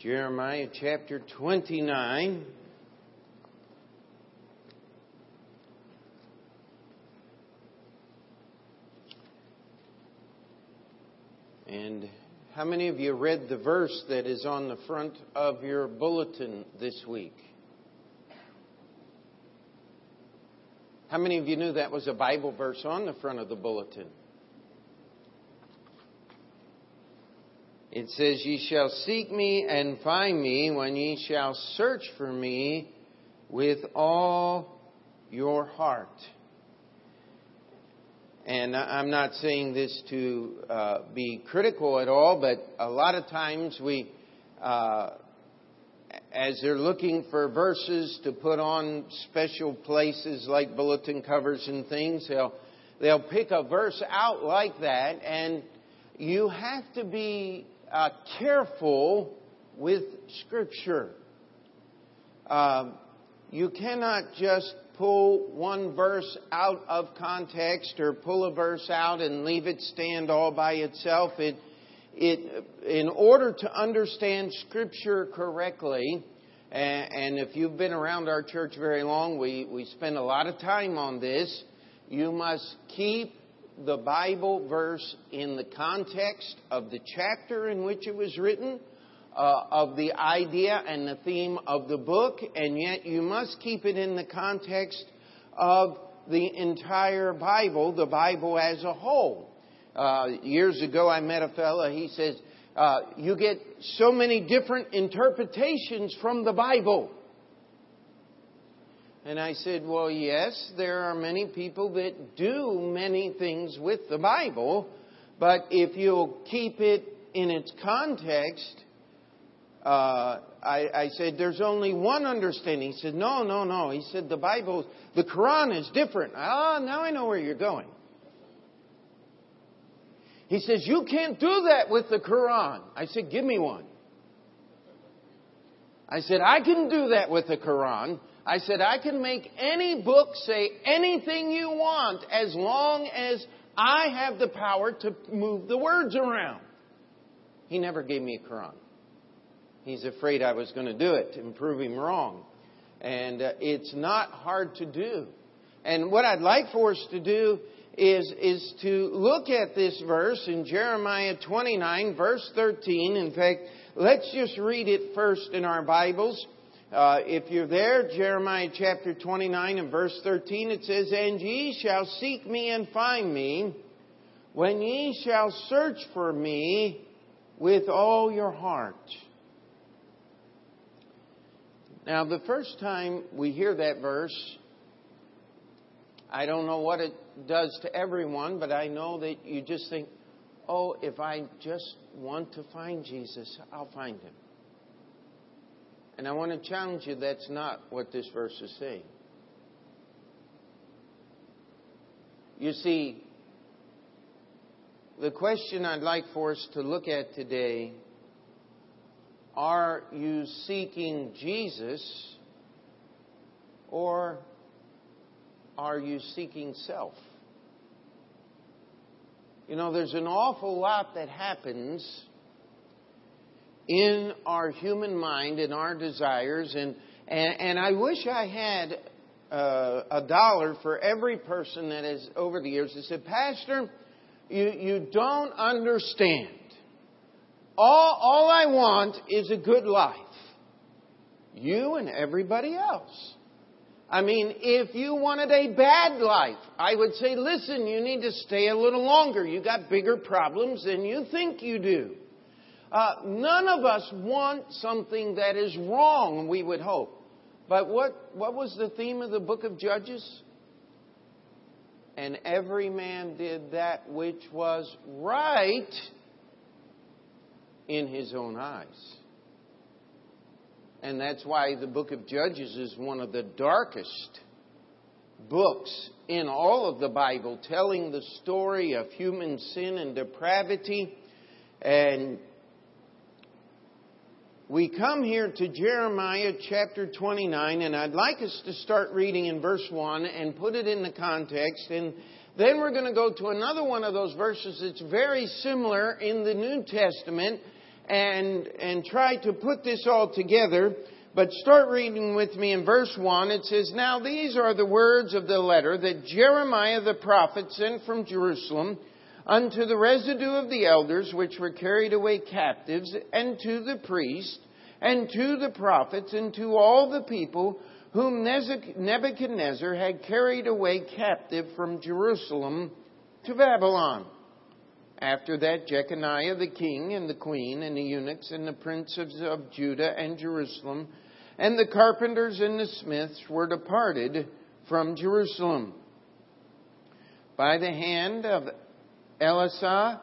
Jeremiah chapter 29. And how many of you read the verse that is on the front of your bulletin this week? How many of you knew that was a Bible verse on the front of the bulletin? It says, Ye shall seek me and find me when ye shall search for me with all your heart. And I'm not saying this to uh, be critical at all, but a lot of times we, uh, as they're looking for verses to put on special places like bulletin covers and things, they'll, they'll pick a verse out like that, and you have to be uh, careful with Scripture. Um, you cannot just pull one verse out of context or pull a verse out and leave it stand all by itself. It, it, in order to understand Scripture correctly, and, and if you've been around our church very long, we, we spend a lot of time on this. You must keep the Bible verse in the context of the chapter in which it was written, uh, of the idea and the theme of the book, and yet you must keep it in the context of the entire Bible, the Bible as a whole. Uh, years ago, I met a fellow. He says, uh, "You get so many different interpretations from the Bible." And I said, Well, yes, there are many people that do many things with the Bible, but if you'll keep it in its context, uh, I, I said, There's only one understanding. He said, No, no, no. He said, The Bible, the Quran is different. Ah, now I know where you're going. He says, You can't do that with the Quran. I said, Give me one. I said, I can do that with the Quran. I said, I can make any book say anything you want as long as I have the power to move the words around. He never gave me a Quran. He's afraid I was going to do it and prove him wrong. And uh, it's not hard to do. And what I'd like for us to do is, is to look at this verse in Jeremiah 29, verse 13. In fact, let's just read it first in our Bibles. Uh, if you're there, Jeremiah chapter 29 and verse 13, it says, And ye shall seek me and find me when ye shall search for me with all your heart. Now, the first time we hear that verse, I don't know what it does to everyone, but I know that you just think, oh, if I just want to find Jesus, I'll find him. And I want to challenge you that's not what this verse is saying. You see, the question I'd like for us to look at today are you seeking Jesus or are you seeking self? You know, there's an awful lot that happens in our human mind and our desires. And, and, and I wish I had uh, a dollar for every person that has, over the years, that said, Pastor, you, you don't understand. All, all I want is a good life. You and everybody else. I mean, if you wanted a bad life, I would say, listen, you need to stay a little longer. You got bigger problems than you think you do. Uh, none of us want something that is wrong, we would hope. But what, what was the theme of the book of Judges? And every man did that which was right in his own eyes. And that's why the book of Judges is one of the darkest books in all of the Bible, telling the story of human sin and depravity. And we come here to Jeremiah chapter 29, and I'd like us to start reading in verse 1 and put it in the context. And then we're going to go to another one of those verses that's very similar in the New Testament. and, and try to put this all together. But start reading with me in verse 1. It says, Now these are the words of the letter that Jeremiah the prophet sent from Jerusalem unto the residue of the elders which were carried away captives, and to the priests, and to the prophets, and to all the people whom Nebuchadnezzar had carried away captive from Jerusalem to Babylon. After that, Jeconiah the king and the queen and the eunuchs and the princes of Judah and Jerusalem and the carpenters and the smiths were departed from Jerusalem. By the hand of Elasah,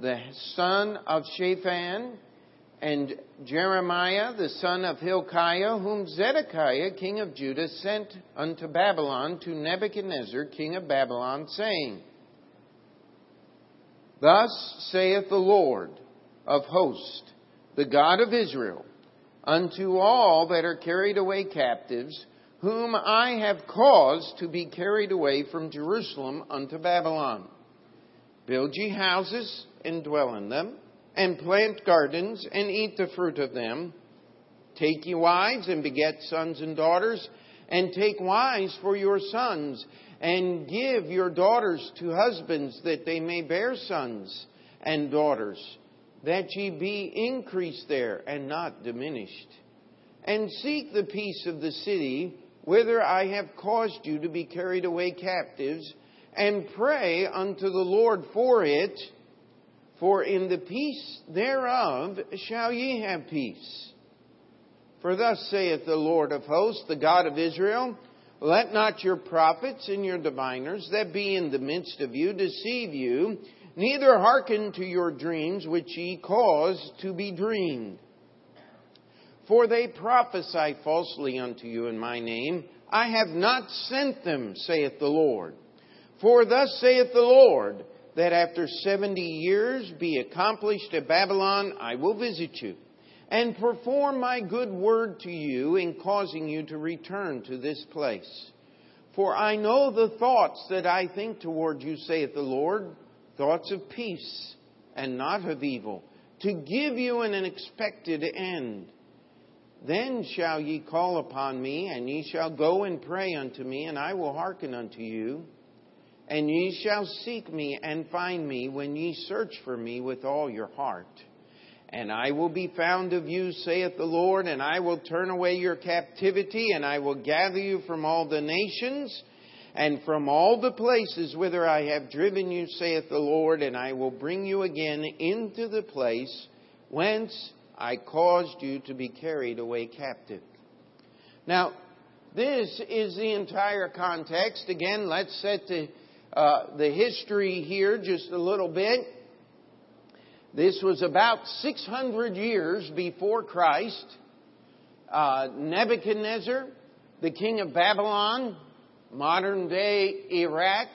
the son of Shaphan, and Jeremiah, the son of Hilkiah, whom Zedekiah, king of Judah, sent unto Babylon to Nebuchadnezzar, king of Babylon, saying, Thus saith the Lord of hosts, the God of Israel, unto all that are carried away captives, whom I have caused to be carried away from Jerusalem unto Babylon. Build ye houses and dwell in them, and plant gardens and eat the fruit of them. Take ye wives and beget sons and daughters, and take wives for your sons, and give your daughters to husbands that they may bear sons and daughters, that ye be increased there and not diminished. And seek the peace of the city whither I have caused you to be carried away captives, and pray unto the Lord for it, for in the peace thereof shall ye have peace. For thus saith the Lord of hosts, the God of Israel, let not your prophets and your diviners that be in the midst of you deceive you, neither hearken to your dreams which ye cause to be dreamed. For they prophesy falsely unto you in my name. I have not sent them, saith the Lord. For thus saith the Lord, that after seventy years be accomplished at Babylon, I will visit you and perform my good word to you in causing you to return to this place. For I know the thoughts that I think toward you, saith the Lord, thoughts of peace and not of evil, to give you an expected end. Then shall ye call upon me, and ye shall go and pray unto me, and I will hearken unto you. And ye shall seek me and find me when ye search for me with all your heart. And I will be found of you, saith the Lord, and I will turn away your captivity, and I will gather you from all the nations, and from all the places whither I have driven you, saith the Lord, and I will bring you again into the place whence I caused you to be carried away captive. Now, this is the entire context. Again, let's set the, uh, the history here just a little bit. This was about 600 years before Christ. Uh, Nebuchadnezzar, the king of Babylon, modern day Iraq,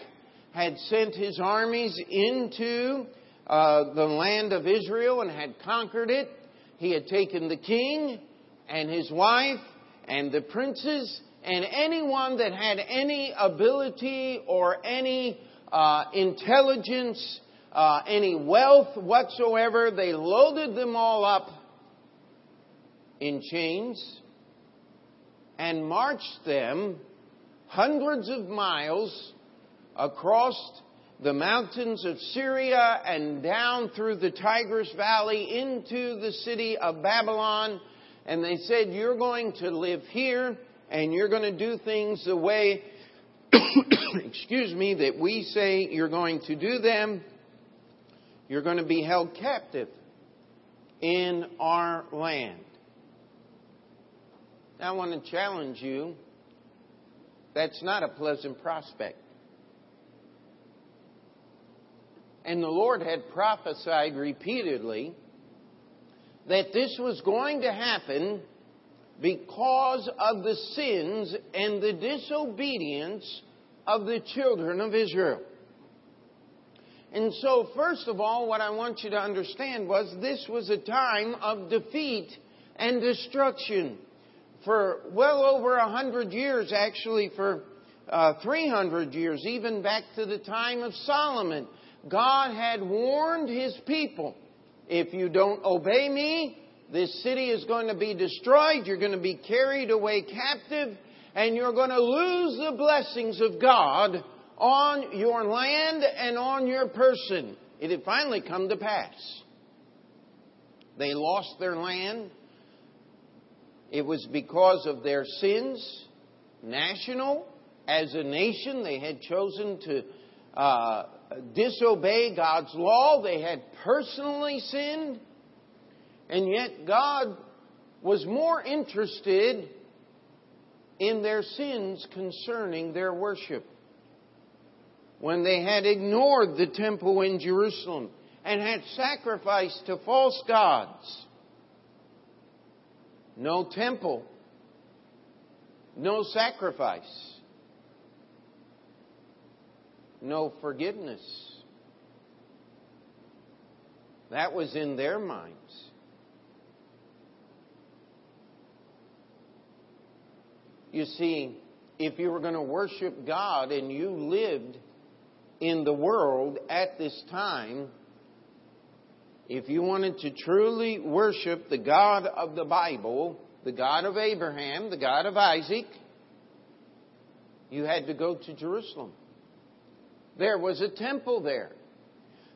had sent his armies into uh, the land of Israel and had conquered it. He had taken the king and his wife and the princes and anyone that had any ability or any uh, intelligence uh, any wealth whatsoever. They loaded them all up in chains and marched them hundreds of miles across the mountains of Syria and down through the Tigris Valley into the city of Babylon. And they said, You're going to live here and you're going to do things the way, excuse me, that we say you're going to do them. You're going to be held captive in our land. I want to challenge you. That's not a pleasant prospect. And the Lord had prophesied repeatedly that this was going to happen because of the sins and the disobedience of the children of Israel. And so, first of all, what I want you to understand was this was a time of defeat and destruction. For well over a hundred years, actually for uh, 300 years, even back to the time of Solomon, God had warned his people If you don't obey me, this city is going to be destroyed. You're going to be carried away captive and you're going to lose the blessings of God on your land and on your person. It had finally come to pass. They lost their land. It was because of their sins, national, as a nation. They had chosen to uh, disobey God's law. They had personally sinned. And yet God was more interested in their sins concerning their worship. When they had ignored the temple in Jerusalem and had sacrificed to false gods. No temple, no sacrifice, no forgiveness. That was in their minds. You see, if you were going to worship God and you lived in the world at this time, if you wanted to truly worship the God of the Bible, the God of Abraham, the God of Isaac, you had to go to Jerusalem. There was a temple there.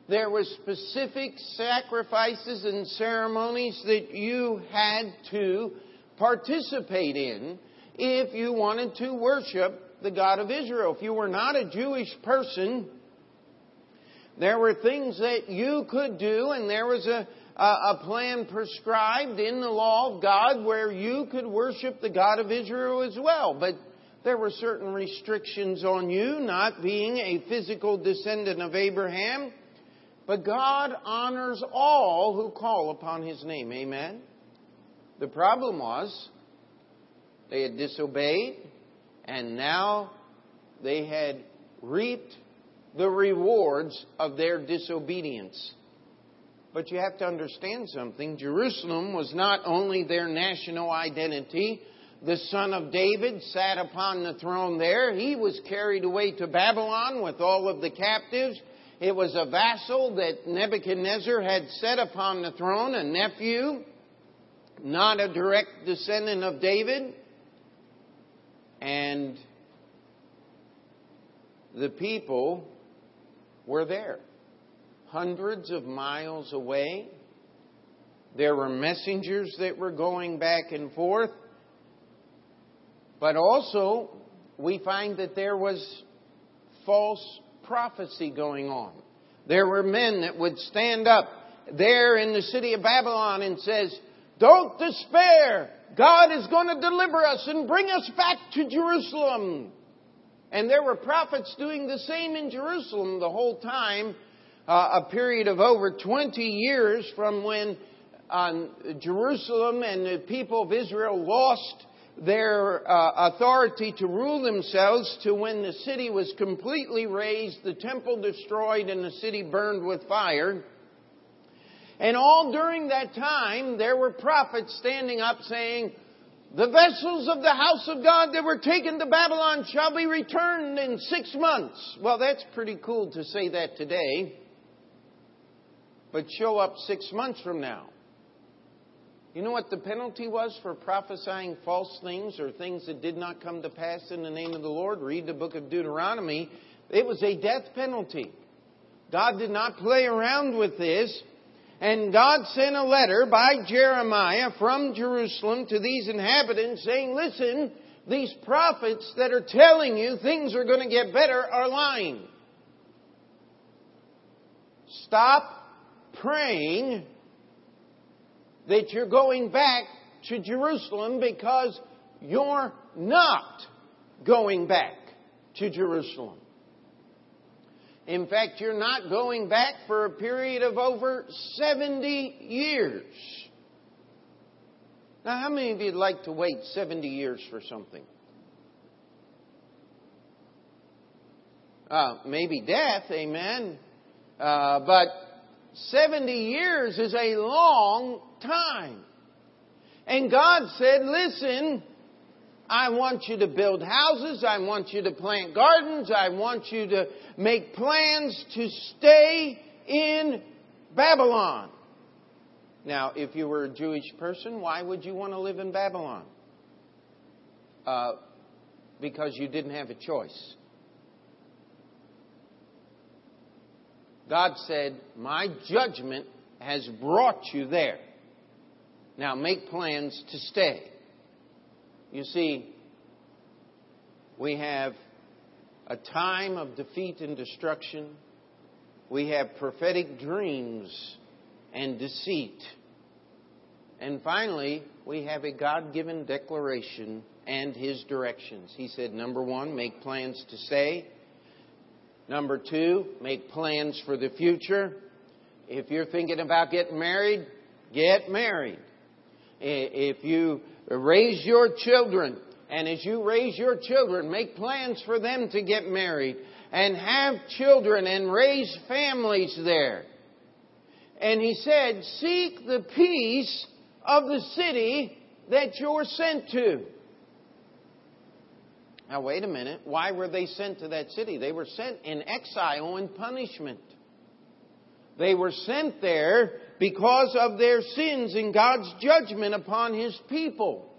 There were specific sacrifices and ceremonies that you had to participate in if you wanted to worship the God of Israel. If you were not a Jewish person, there were things that you could do, and there was a, a, plan prescribed in the law of God where you could worship the God of Israel as well. But there were certain restrictions on you, not being a physical descendant of Abraham. But God honors all who call upon His name. Amen? The problem was they had disobeyed, and now they had reaped the rewards of their disobedience. But you have to understand something. Jerusalem was not only their national identity. The son of David sat upon the throne there. He was carried away to Babylon with all of the captives. It was a vassal that Nebuchadnezzar had set upon the throne, a nephew, not a direct descendant of David. And the people were there, hundreds of miles away. There were messengers that were going back and forth. But also, we find that there was false prophecy going on. There were men that would stand up there in the city of Babylon and says, don't despair. God is going to deliver us and bring us back to Jerusalem. And there were prophets doing the same in Jerusalem the whole time, uh, a period of over 20 years from when uh, Jerusalem and the people of Israel lost their uh, authority to rule themselves to when the city was completely razed, the temple destroyed, and the city burned with fire. And all during that time, there were prophets standing up saying, the vessels of the house of God that were taken to Babylon shall be returned in six months. Well, that's pretty cool to say that today. But show up six months from now. You know what the penalty was for prophesying false things or things that did not come to pass in the name of the Lord? Read the book of Deuteronomy. It was a death penalty. God did not play around with this. And God sent a letter by Jeremiah from Jerusalem to these inhabitants saying, listen, these prophets that are telling you things are going to get better are lying. Stop praying that you're going back to Jerusalem because you're not going back to Jerusalem. In fact, you're not going back for a period of over 70 years. Now, how many of you'd like to wait 70 years for something? Uh, maybe death, amen. Uh, but 70 years is a long time. And God said, listen, I want you to build houses. I want you to plant gardens. I want you to make plans to stay in Babylon. Now, if you were a Jewish person, why would you want to live in Babylon? Uh, because you didn't have a choice. God said, My judgment has brought you there. Now make plans to stay. You see, we have a time of defeat and destruction. We have prophetic dreams and deceit. And finally, we have a God given declaration and His directions. He said, number one, make plans to stay. Number two, make plans for the future. If you're thinking about getting married, get married. If you raise your children, and as you raise your children, make plans for them to get married and have children and raise families there. And he said, Seek the peace of the city that you're sent to. Now, wait a minute. Why were they sent to that city? They were sent in exile and punishment. They were sent there because of their sins and God's judgment upon His people.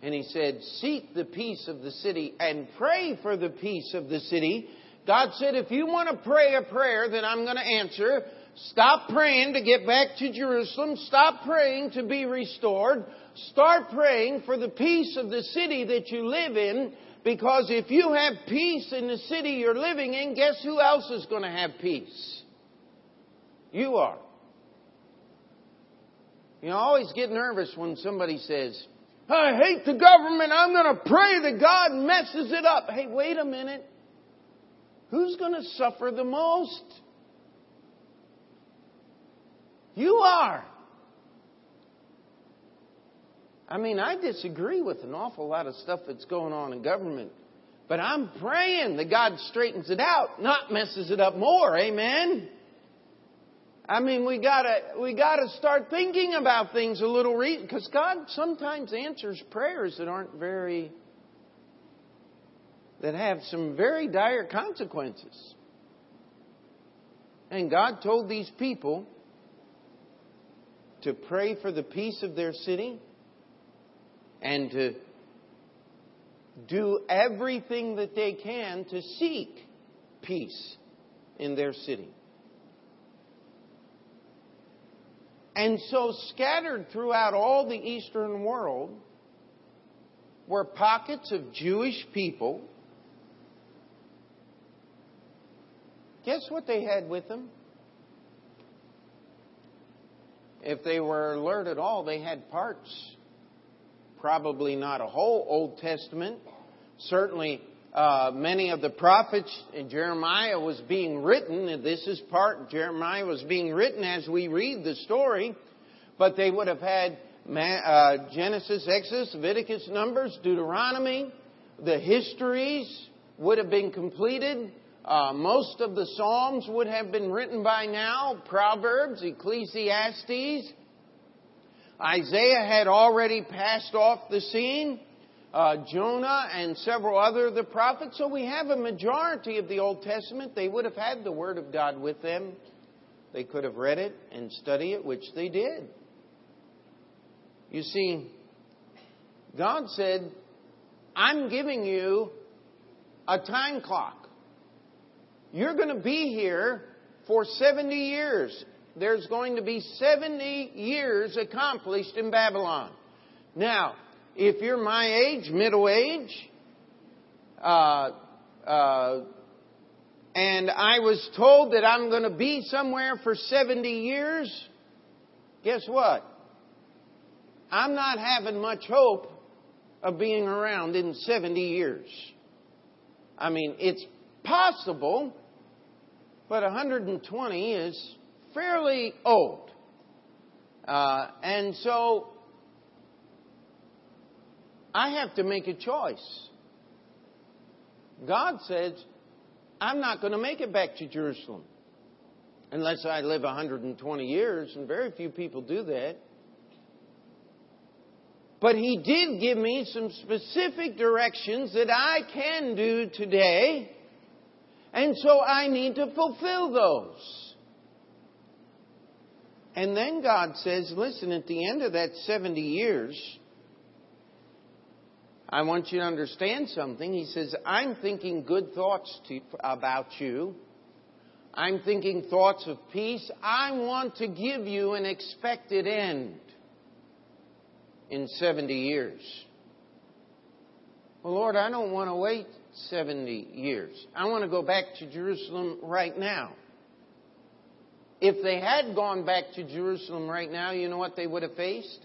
And He said, Seek the peace of the city and pray for the peace of the city. God said, If you want to pray a prayer that I'm going to answer, stop praying to get back to Jerusalem. Stop praying to be restored. Start praying for the peace of the city that you live in because if you have peace in the city you're living in, guess who else is going to have peace? You are. You know, I always get nervous when somebody says, I hate the government. I'm going to pray that God messes it up. Hey, wait a minute. Who's going to suffer the most? You are. I mean, I disagree with an awful lot of stuff that's going on in government. But I'm praying that God straightens it out, not messes it up more. Amen. I mean, we gotta we gotta start thinking about things a little, because God sometimes answers prayers that aren't very that have some very dire consequences. And God told these people to pray for the peace of their city and to do everything that they can to seek peace in their city. And so, scattered throughout all the Eastern world were pockets of Jewish people. Guess what they had with them? If they were alert at all, they had parts probably not a whole Old Testament. Certainly, uh, many of the prophets, and Jeremiah was being written, and this is part, Jeremiah was being written as we read the story, but they would have had uh, Genesis, Exodus, Leviticus, Numbers, Deuteronomy, the histories would have been completed. Uh, most of the Psalms would have been written by now, Proverbs, Ecclesiastes, Isaiah had already passed off the scene. Uh, Jonah and several other of the prophets. So we have a majority of the Old Testament. They would have had the Word of God with them. They could have read it and study it, which they did. You see, God said, I'm giving you a time clock. You're going to be here for 70 years there's going to be 70 years accomplished in Babylon. Now, if you're my age, middle age, uh, uh, and I was told that I'm going to be somewhere for 70 years, guess what? I'm not having much hope of being around in 70 years. I mean, it's possible, but 120 is fairly old. Uh, and so I have to make a choice. God says, I'm not going to make it back to Jerusalem unless I live 120 years, and very few people do that. But He did give me some specific directions that I can do today, and so I need to fulfill those. And then God says, listen, at the end of that 70 years, I want you to understand something. He says, I'm thinking good thoughts to, about you. I'm thinking thoughts of peace. I want to give you an expected end in 70 years. Well, Lord, I don't want to wait 70 years. I want to go back to Jerusalem right now. If they had gone back to Jerusalem right now, you know what they would have faced?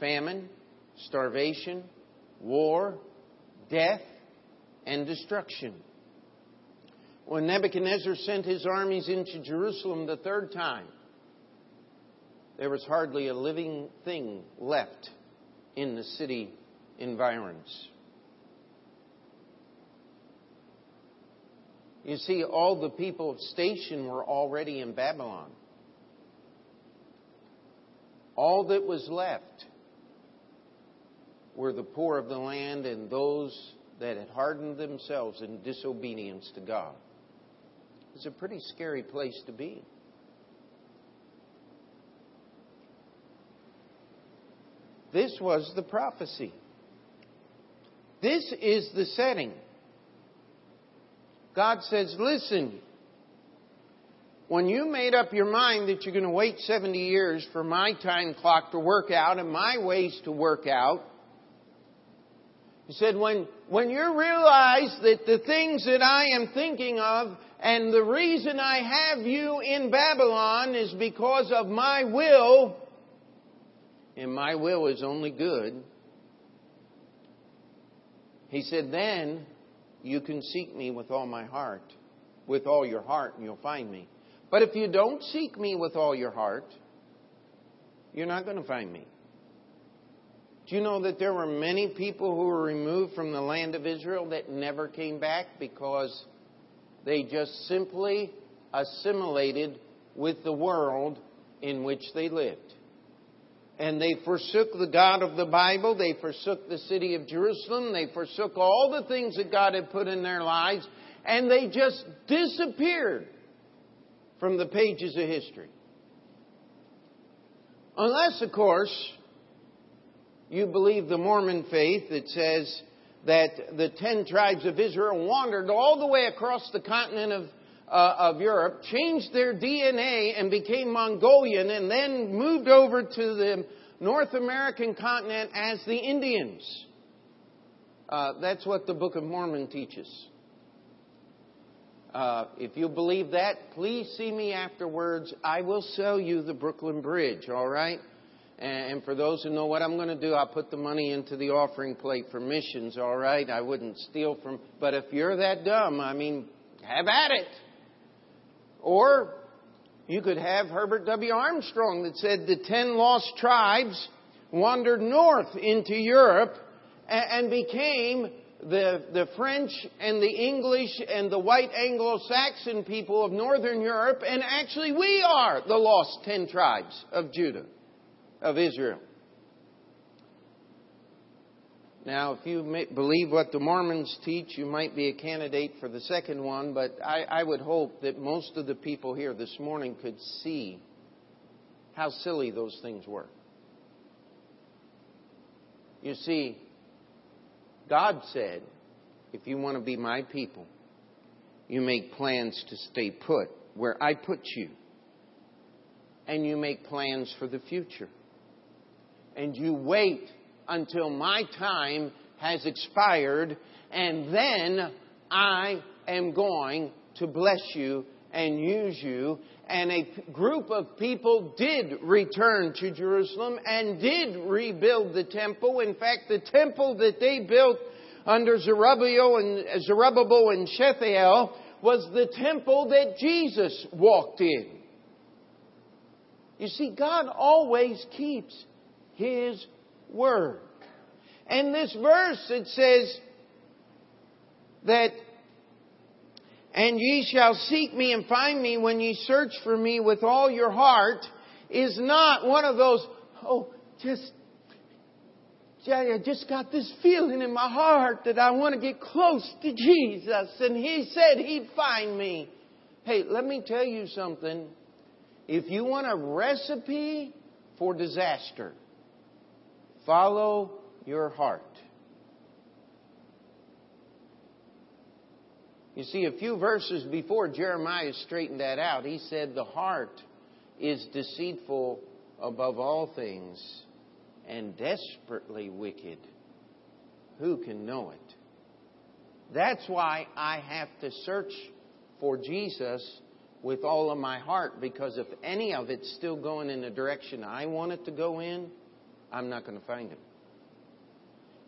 Famine, starvation, war, death, and destruction. When Nebuchadnezzar sent his armies into Jerusalem the third time, there was hardly a living thing left in the city environs. You see, all the people of station were already in Babylon. All that was left were the poor of the land and those that had hardened themselves in disobedience to God. It's a pretty scary place to be. This was the prophecy. This is the setting. God says, listen, when you made up your mind that you're going to wait 70 years for my time clock to work out and my ways to work out, he said, when, when you realize that the things that I am thinking of and the reason I have you in Babylon is because of my will, and my will is only good, he said, then you can seek me with all my heart, with all your heart, and you'll find me. But if you don't seek me with all your heart, you're not going to find me. Do you know that there were many people who were removed from the land of Israel that never came back because they just simply assimilated with the world in which they lived? And they forsook the God of the Bible. They forsook the city of Jerusalem. They forsook all the things that God had put in their lives. And they just disappeared from the pages of history. Unless, of course, you believe the Mormon faith that says that the ten tribes of Israel wandered all the way across the continent of, uh, of Europe, changed their DNA and became Mongolian, and then moved over to the North American continent as the Indians. Uh, that's what the Book of Mormon teaches. Uh, if you believe that, please see me afterwards. I will sell you the Brooklyn Bridge, all right? And for those who know what I'm going to do, I'll put the money into the offering plate for missions, all right? I wouldn't steal from. But if you're that dumb, I mean, have at it. Or you could have Herbert W. Armstrong that said the ten lost tribes wandered north into Europe and became the, the French and the English and the white Anglo-Saxon people of northern Europe, and actually we are the lost ten tribes of Judah of Israel. Now, if you believe what the Mormons teach, you might be a candidate for the second one, but I, I, would hope that most of the people here this morning could see how silly those things were. You see, God said, if you want to be my people, you make plans to stay put where I put you, and you make plans for the future and you wait until my time has expired, and then I am going to bless you and use you. And a group of people did return to Jerusalem and did rebuild the temple. In fact, the temple that they built under Zerubbabel and, Zerubbabel and Shealtiel was the temple that Jesus walked in. You see, God always keeps his Word. And this verse, it says that, and ye shall seek me and find me when ye search for me with all your heart, is not one of those, oh, just, I just got this feeling in my heart that I want to get close to Jesus, and He said He'd find me. Hey, let me tell you something. If you want a recipe for disaster, follow your heart. You see, a few verses before, Jeremiah straightened that out. He said, The heart is deceitful above all things and desperately wicked. Who can know it? That's why I have to search for Jesus with all of my heart because if any of it's still going in the direction I want it to go in, I'm not going to find him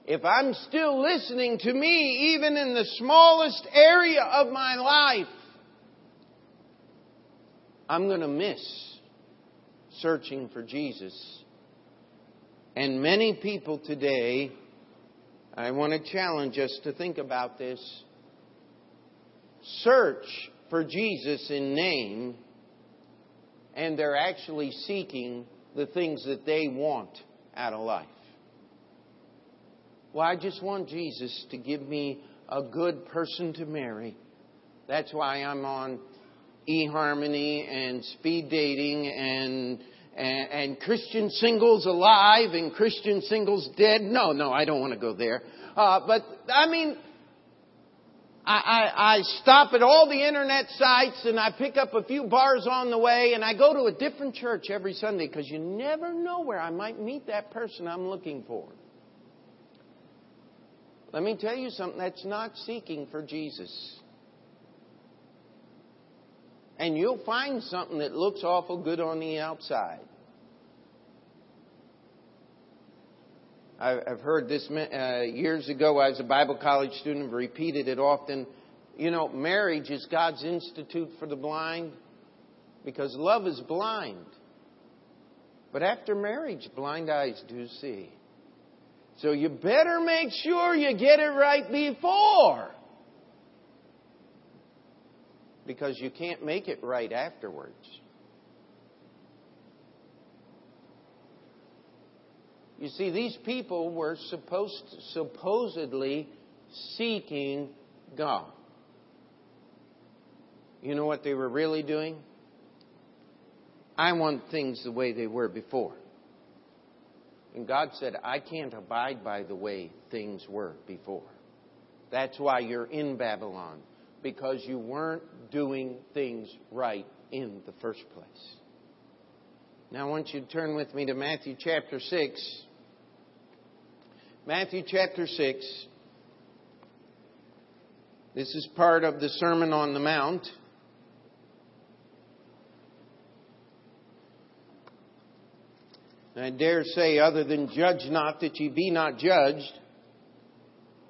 if I'm still listening to me, even in the smallest area of my life, I'm going to miss searching for Jesus. And many people today, I want to challenge us to think about this. Search for Jesus in name, and they're actually seeking the things that they want out of life. Well, I just want Jesus to give me a good person to marry. That's why I'm on eHarmony and speed dating and, and, and Christian singles alive and Christian singles dead. No, no, I don't want to go there. Uh, but I mean, I, I, stop at all the internet sites and I pick up a few bars on the way and I go to a different church every Sunday because you never know where I might meet that person I'm looking for. Let me tell you something that's not seeking for Jesus. And you'll find something that looks awful good on the outside. I've heard this uh, years ago. I was a Bible college student. I've repeated it often. You know, marriage is God's institute for the blind because love is blind. But after marriage, blind eyes do see. So you better make sure you get it right before. Because you can't make it right afterwards. You see, these people were supposed supposedly seeking God. You know what they were really doing? I want things the way they were before. And God said, I can't abide by the way things were before. That's why you're in Babylon, because you weren't doing things right in the first place. Now I want you to turn with me to Matthew chapter 6. Matthew chapter 6. This is part of the Sermon on the Mount. I dare say, other than judge not that ye be not judged,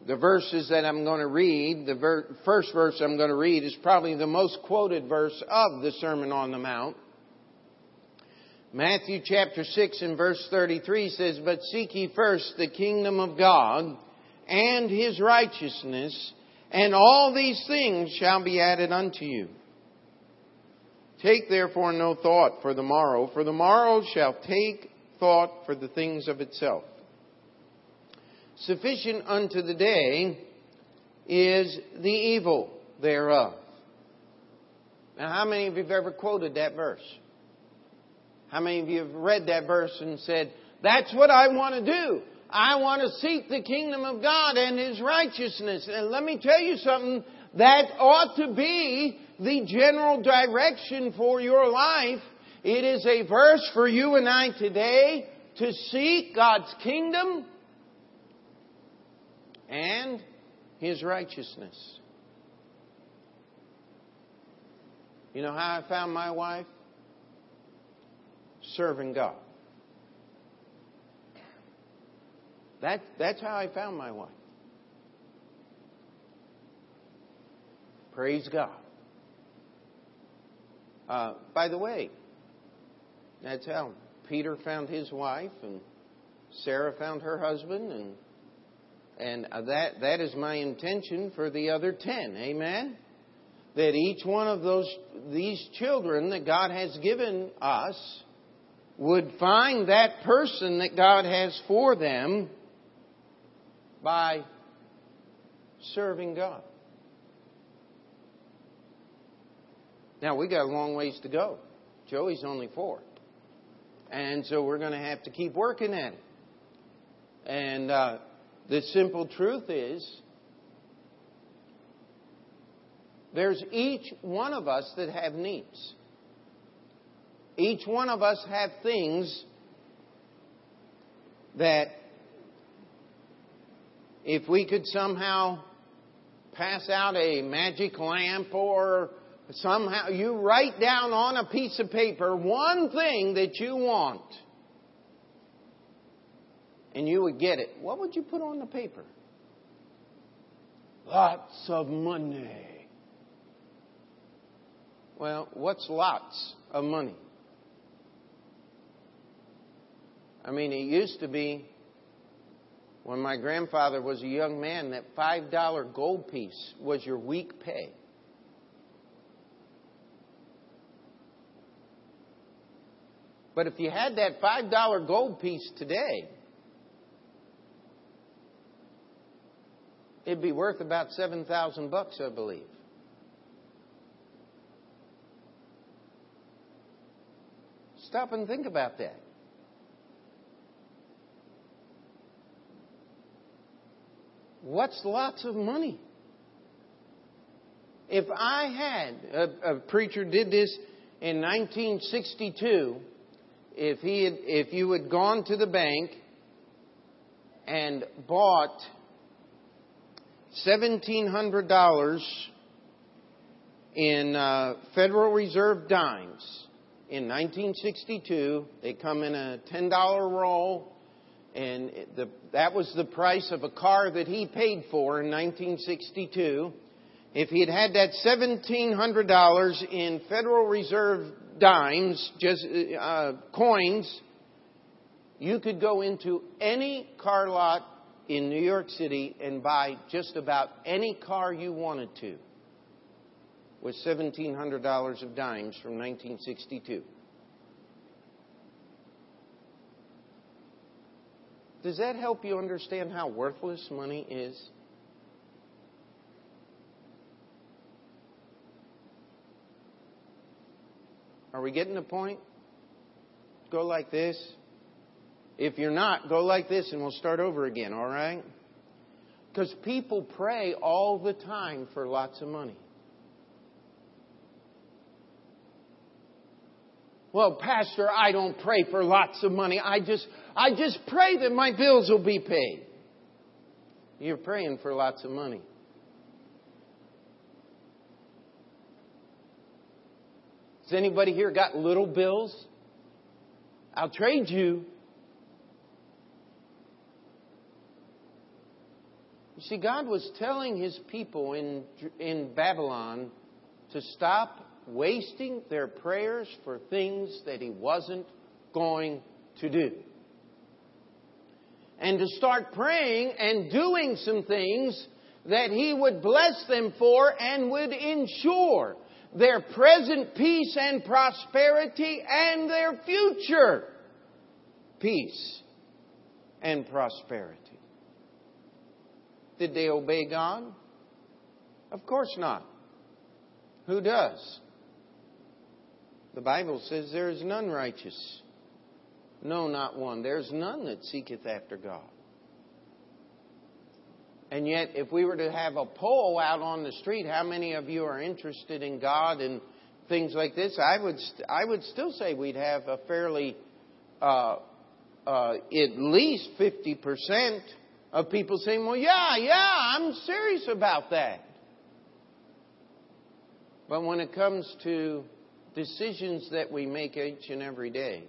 the verses that I'm going to read, the ver- first verse I'm going to read is probably the most quoted verse of the Sermon on the Mount. Matthew chapter 6 and verse 33 says, But seek ye first the kingdom of God and his righteousness, and all these things shall be added unto you. Take therefore no thought for the morrow, for the morrow shall take thought for the things of itself. Sufficient unto the day is the evil thereof. Now, how many of you have ever quoted that verse? How many of you have read that verse and said, That's what I want to do? I want to seek the kingdom of God and His righteousness. And let me tell you something, that ought to be the general direction for your life it is a verse for you and I today to seek God's kingdom and His righteousness. You know how I found my wife? Serving God. That, that's how I found my wife. Praise God. Uh, by the way, that's how Peter found his wife and Sarah found her husband and and that that is my intention for the other 10. Amen. That each one of those these children that God has given us would find that person that God has for them by serving God. Now we got a long ways to go. Joey's only four. And so we're going to have to keep working at it. And uh, the simple truth is, there's each one of us that have needs. Each one of us have things that if we could somehow pass out a magic lamp or somehow you write down on a piece of paper one thing that you want and you would get it, what would you put on the paper? Lots of money. Well, what's lots of money? I mean, it used to be when my grandfather was a young man that $5 gold piece was your week pay. But if you had that $5 gold piece today, it'd be worth about 7,000 bucks, I believe. Stop and think about that. What's lots of money? If I had, a, a preacher did this in 1962, if he had, if you had gone to the bank and bought $1,700 in uh, Federal Reserve dimes in 1962, they come in a $10 roll, and the, that was the price of a car that he paid for in 1962. If he had had that $1,700 in Federal Reserve dimes, just uh, coins, you could go into any car lot in New York City and buy just about any car you wanted to with $1,700 of dimes from 1962. Does that help you understand how worthless money is? Are we getting the point? Go like this. If you're not, go like this and we'll start over again, all right? Because people pray all the time for lots of money. Well, Pastor, I don't pray for lots of money. I just, I just pray that my bills will be paid. You're praying for lots of money. Has anybody here got little bills? I'll trade you. You see, God was telling his people in, in Babylon to stop wasting their prayers for things that he wasn't going to do. And to start praying and doing some things that he would bless them for and would ensure their present peace and prosperity and their future peace and prosperity. Did they obey God? Of course not. Who does? The Bible says there is none righteous. No, not one. There's none that seeketh after God. And yet, if we were to have a poll out on the street, how many of you are interested in God and things like this? I would, I would still say we'd have a fairly, uh, uh, at least 50% of people saying, well, yeah, yeah, I'm serious about that. But when it comes to decisions that we make each and every day,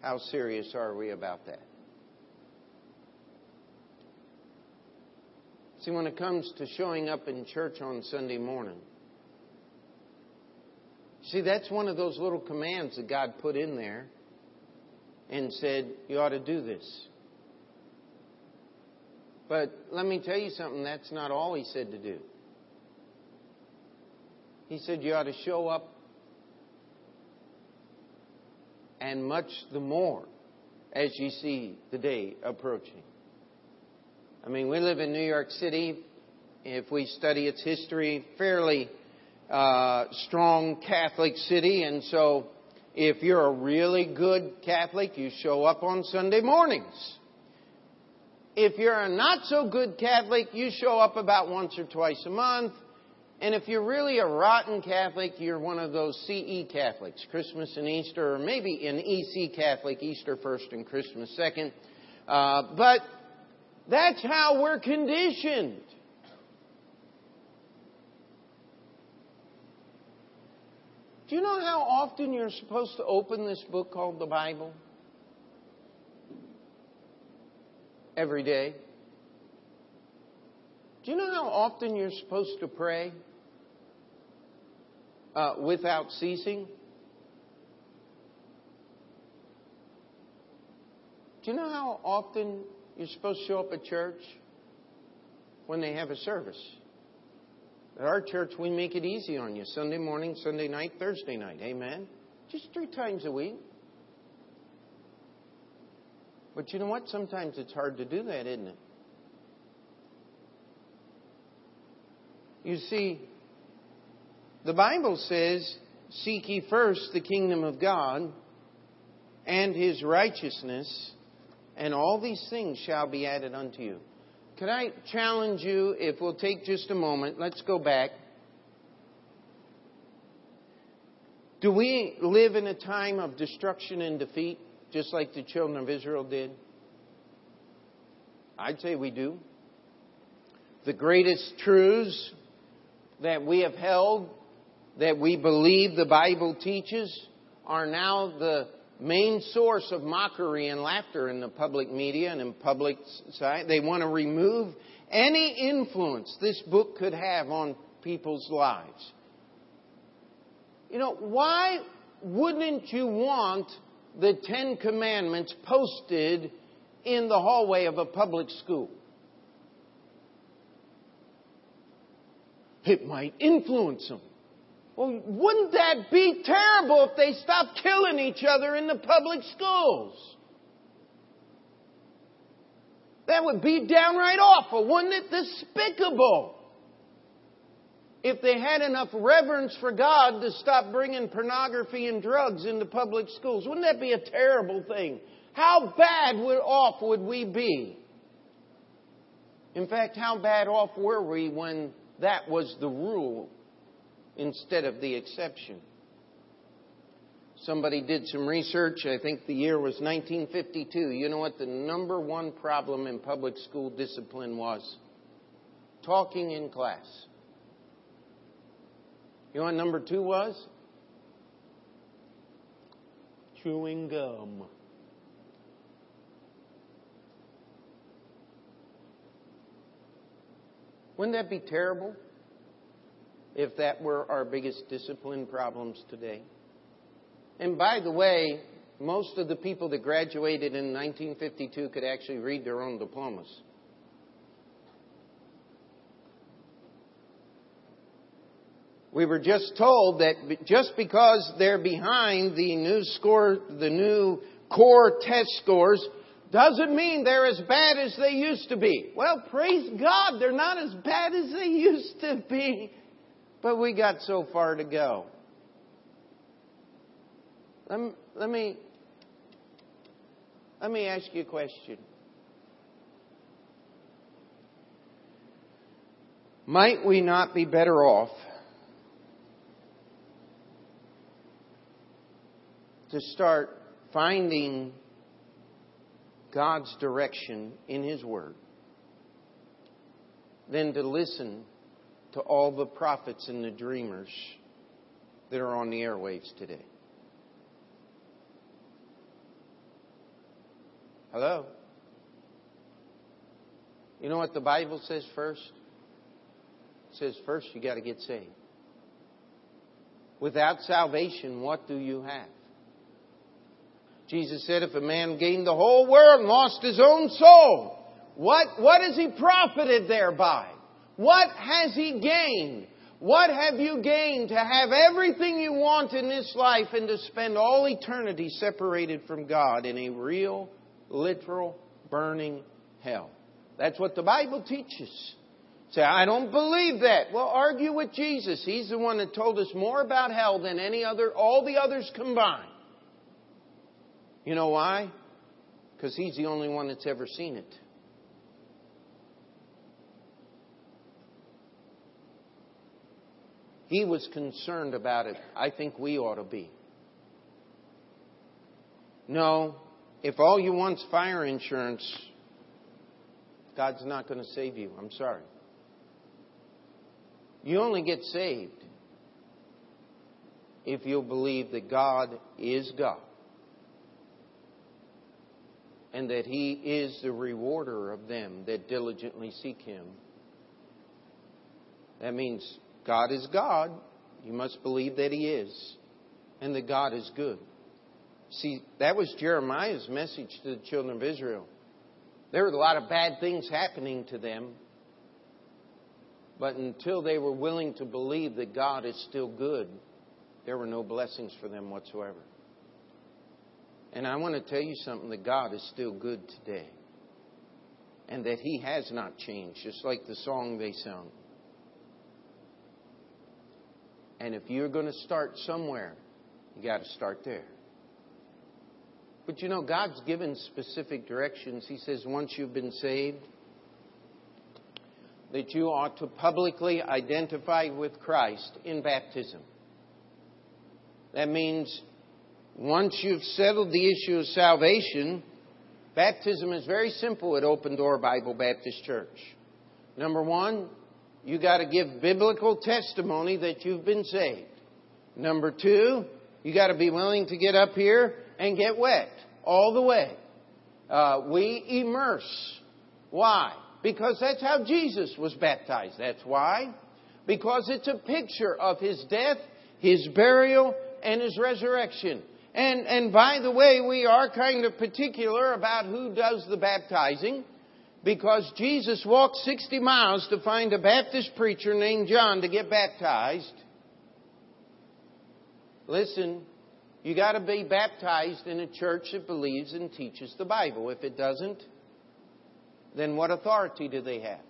how serious are we about that? See, when it comes to showing up in church on Sunday morning, see, that's one of those little commands that God put in there and said, you ought to do this. But let me tell you something, that's not all He said to do. He said, you ought to show up and much the more as you see the day approaching. I mean, we live in New York City. If we study its history, fairly uh, strong Catholic city, and so if you're a really good Catholic, you show up on Sunday mornings. If you're a not so good Catholic, you show up about once or twice a month. And if you're really a rotten Catholic, you're one of those CE Catholics, Christmas and Easter, or maybe an EC Catholic, Easter first and Christmas second. Uh, but that's how we're conditioned. Do you know how often you're supposed to open this book called the Bible? Every day. Do you know how often you're supposed to pray uh, without ceasing? Do you know how often you're supposed to show up at church when they have a service? At our church, we make it easy on you Sunday morning, Sunday night, Thursday night. Amen? Just three times a week. But you know what? Sometimes it's hard to do that, isn't it? You see, the Bible says, Seek ye first the kingdom of God and his righteousness, and all these things shall be added unto you. Could I challenge you, if we'll take just a moment, let's go back. Do we live in a time of destruction and defeat, just like the children of Israel did? I'd say we do. The greatest truths that we have held, that we believe the Bible teaches, are now the main source of mockery and laughter in the public media and in public society. They want to remove any influence this book could have on people's lives. You know, why wouldn't you want the Ten Commandments posted in the hallway of a public school? It might influence them. Well, wouldn't that be terrible if they stopped killing each other in the public schools? That would be downright awful, wouldn't it? Despicable. If they had enough reverence for God to stop bringing pornography and drugs into public schools, wouldn't that be a terrible thing? How bad would, off would we be? In fact, how bad off were we when that was the rule instead of the exception. Somebody did some research. I think the year was 1952. You know what the number one problem in public school discipline was? Talking in class. You know what number two was? Chewing gum. Wouldn't that be terrible? If that were our biggest discipline problems today. And by the way, most of the people that graduated in 1952 could actually read their own diplomas. We were just told that just because they're behind the new score, the new core test scores, doesn't mean they're as bad as they used to be. Well, praise God, they're not as bad as they used to be. But we got so far to go. Let me, let me, ask you a question. Might we not be better off to start finding God's direction in His Word than to listen to all the prophets and the dreamers that are on the airwaves today. Hello? You know what the Bible says first? It says first you got to get saved. Without salvation, what do you have? Jesus said, if a man gained the whole world and lost his own soul, what, what has he profited thereby? What has he gained? What have you gained to have everything you want in this life and to spend all eternity separated from God in a real, literal, burning hell? That's what the Bible teaches. Say, I don't believe that. Well, argue with Jesus. He's the one that told us more about hell than any other, all the others combined. You know why? Because he's the only one that's ever seen it. He was concerned about it. I think we ought to be. No, if all you want's fire insurance, God's not going to save you. I'm sorry. You only get saved if you'll believe that God is God and that He is the rewarder of them that diligently seek Him. That means God is God. You must believe that He is and that God is good. See, that was Jeremiah's message to the children of Israel. There were a lot of bad things happening to them, but until they were willing to believe that God is still good, there were no blessings for them whatsoever. And I want to tell you something that God is still good today. And that He has not changed, just like the song they sung. And if you're going to start somewhere, you got to start there. But you know, God's given specific directions. He says once you've been saved, that you ought to publicly identify with Christ in baptism. That means once you've settled the issue of salvation, baptism is very simple at Open Door Bible Baptist Church. Number one, you got to give biblical testimony that you've been saved. Number two, you got to be willing to get up here and get wet all the way. Uh, we immerse. Why? Because that's how Jesus was baptized. That's why. Because it's a picture of his death, his burial, and his resurrection. And, and by the way, we are kind of particular about who does the baptizing because Jesus walked 60 miles to find a Baptist preacher named John to get baptized. Listen, you got to be baptized in a church that believes and teaches the Bible. If it doesn't, then what authority do they have?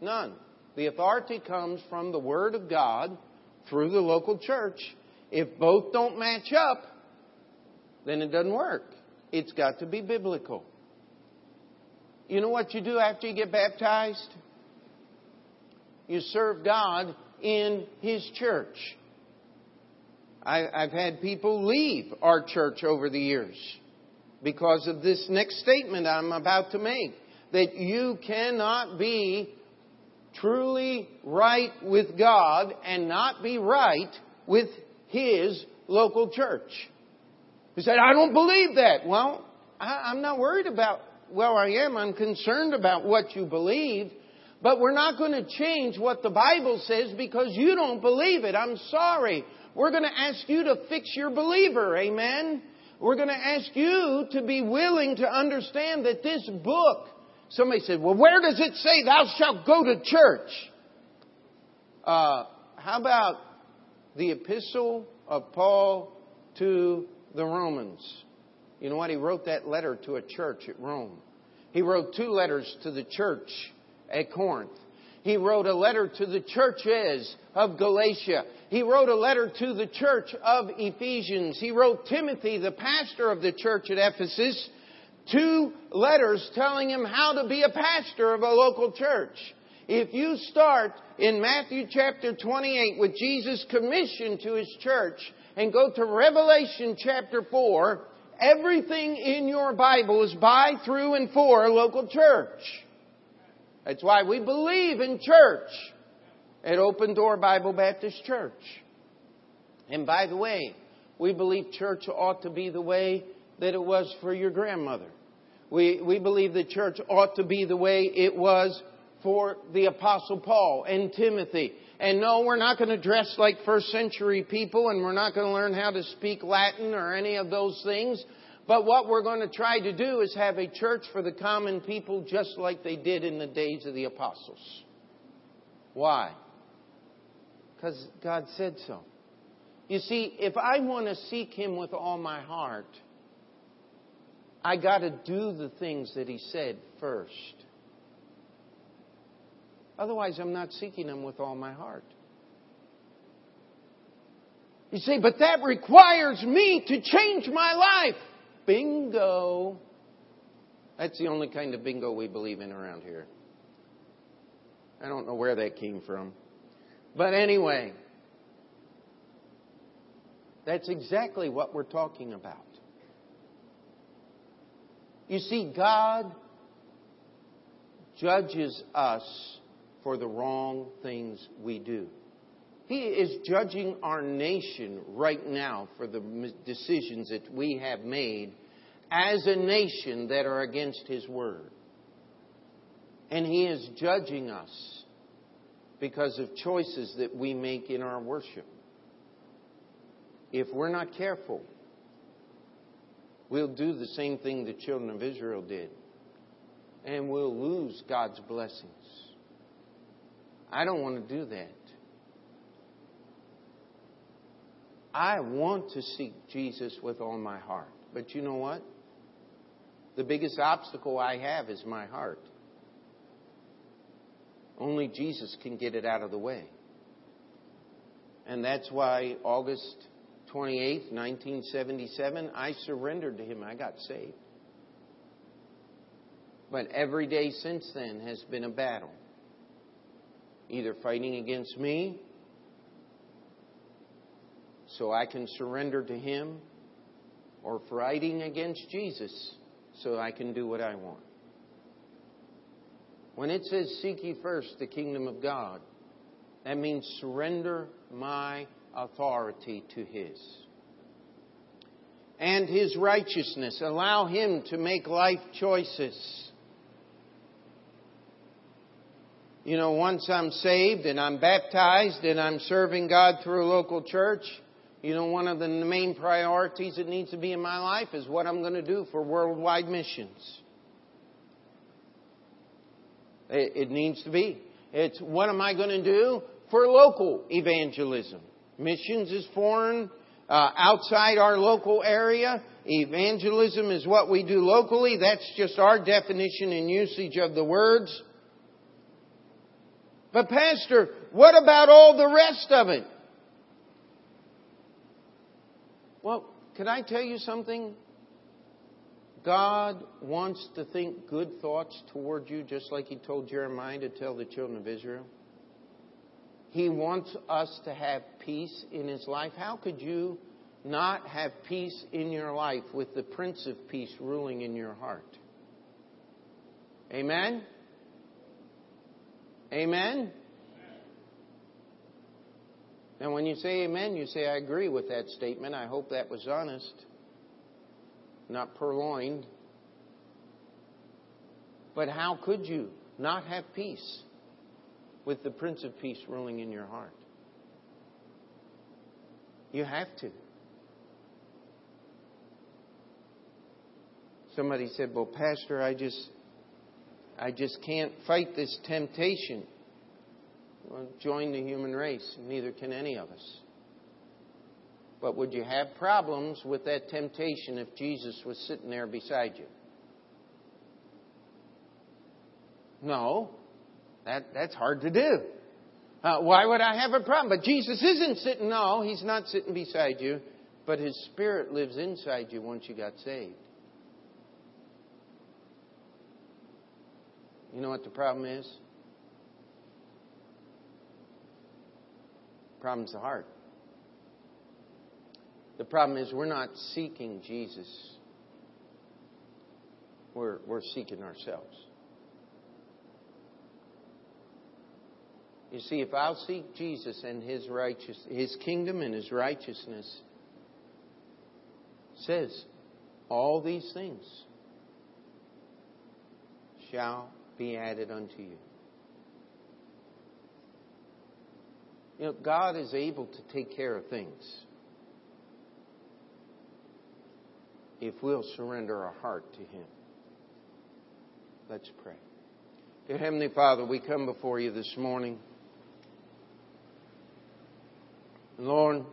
None. The authority comes from the Word of God through the local church. If both don't match up, then it doesn't work. It's got to be biblical. You know what you do after you get baptized? You serve God in His church. I, have had people leave our church over the years because of this next statement I'm about to make that you cannot be truly right with God and not be right with His local church. He said, I don't believe that. Well, I, I'm not worried about, well, I am. I'm concerned about what you believe. But we're not going to change what the Bible says because you don't believe it. I'm sorry. We're going to ask you to fix your believer. Amen. We're going to ask you to be willing to understand that this book, somebody said, well, where does it say thou shalt go to church? Uh, how about the epistle of Paul to the Romans. You know what? He wrote that letter to a church at Rome. He wrote two letters to the church at Corinth. He wrote a letter to the churches of Galatia. He wrote a letter to the church of Ephesians. He wrote Timothy, the pastor of the church at Ephesus, two letters telling him how to be a pastor of a local church. If you start in Matthew chapter 28 with Jesus' commission to his church and go to Revelation chapter 4, everything in your Bible is by, through, and for a local church. That's why we believe in church at Open Door Bible Baptist Church. And by the way, we believe church ought to be the way that it was for your grandmother. We, we believe the church ought to be the way it was for the Apostle Paul and Timothy. And no, we're not going to dress like first century people and we're not going to learn how to speak Latin or any of those things. But what we're going to try to do is have a church for the common people just like they did in the days of the apostles. Why? Because God said so. You see, if I want to seek Him with all my heart, I got to do the things that He said first. Otherwise, I'm not seeking Him with all my heart. You say, but that requires me to change my life. Bingo. That's the only kind of bingo we believe in around here. I don't know where that came from. But anyway, that's exactly what we're talking about. You see, God judges us for the wrong things we do. He is judging our nation right now for the decisions that we have made as a nation that are against His Word. And He is judging us because of choices that we make in our worship. If we're not careful, we'll do the same thing the children of Israel did, and we'll lose God's blessings. I don't want to do that. I want to seek Jesus with all my heart. But you know what? The biggest obstacle I have is my heart. Only Jesus can get it out of the way. And that's why August 28, 1977, I surrendered to Him. I got saved. But every day since then has been a battle. Either fighting against me so I can surrender to Him, or fighting against Jesus so I can do what I want. When it says, Seek ye first the kingdom of God, that means surrender my authority to His. And His righteousness. Allow Him to make life choices. You know, once I'm saved and I'm baptized and I'm serving God through a local church, you know, one of the main priorities that needs to be in my life is what I'm going to do for worldwide missions. It, needs to be. It's what am I going to do for local evangelism? Missions is foreign, uh, outside our local area. Evangelism is what we do locally. That's just our definition and usage of the words. But Pastor, what about all the rest of it? Well, can I tell you something? God wants to think good thoughts toward you, just like He told Jeremiah to tell the children of Israel. He wants us to have peace in His life. How could you not have peace in your life with the Prince of Peace ruling in your heart? Amen? Amen? And when you say amen, you say, I agree with that statement. I hope that was honest, not purloined. But how could you not have peace with the Prince of Peace ruling in your heart? You have to. Somebody said, "Well, pastor, I just I just can't fight this temptation." Well, join the human race. Neither can any of us. But would you have problems with that temptation if Jesus was sitting there beside you? No. That, that's hard to do. Uh, why would I have a problem? But Jesus isn't sitting, no, He's not sitting beside you, but His Spirit lives inside you once you got saved. You know what the problem is? Problem's the heart. The problem is we're not seeking Jesus. We're, we're seeking ourselves. You see, if I'll seek Jesus and His righteous, His kingdom and His righteousness, says all these things shall be added unto you. You know, God is able to take care of things if we'll surrender our heart to Him. Let's pray. Dear Heavenly Father, we come before you this morning. Lord,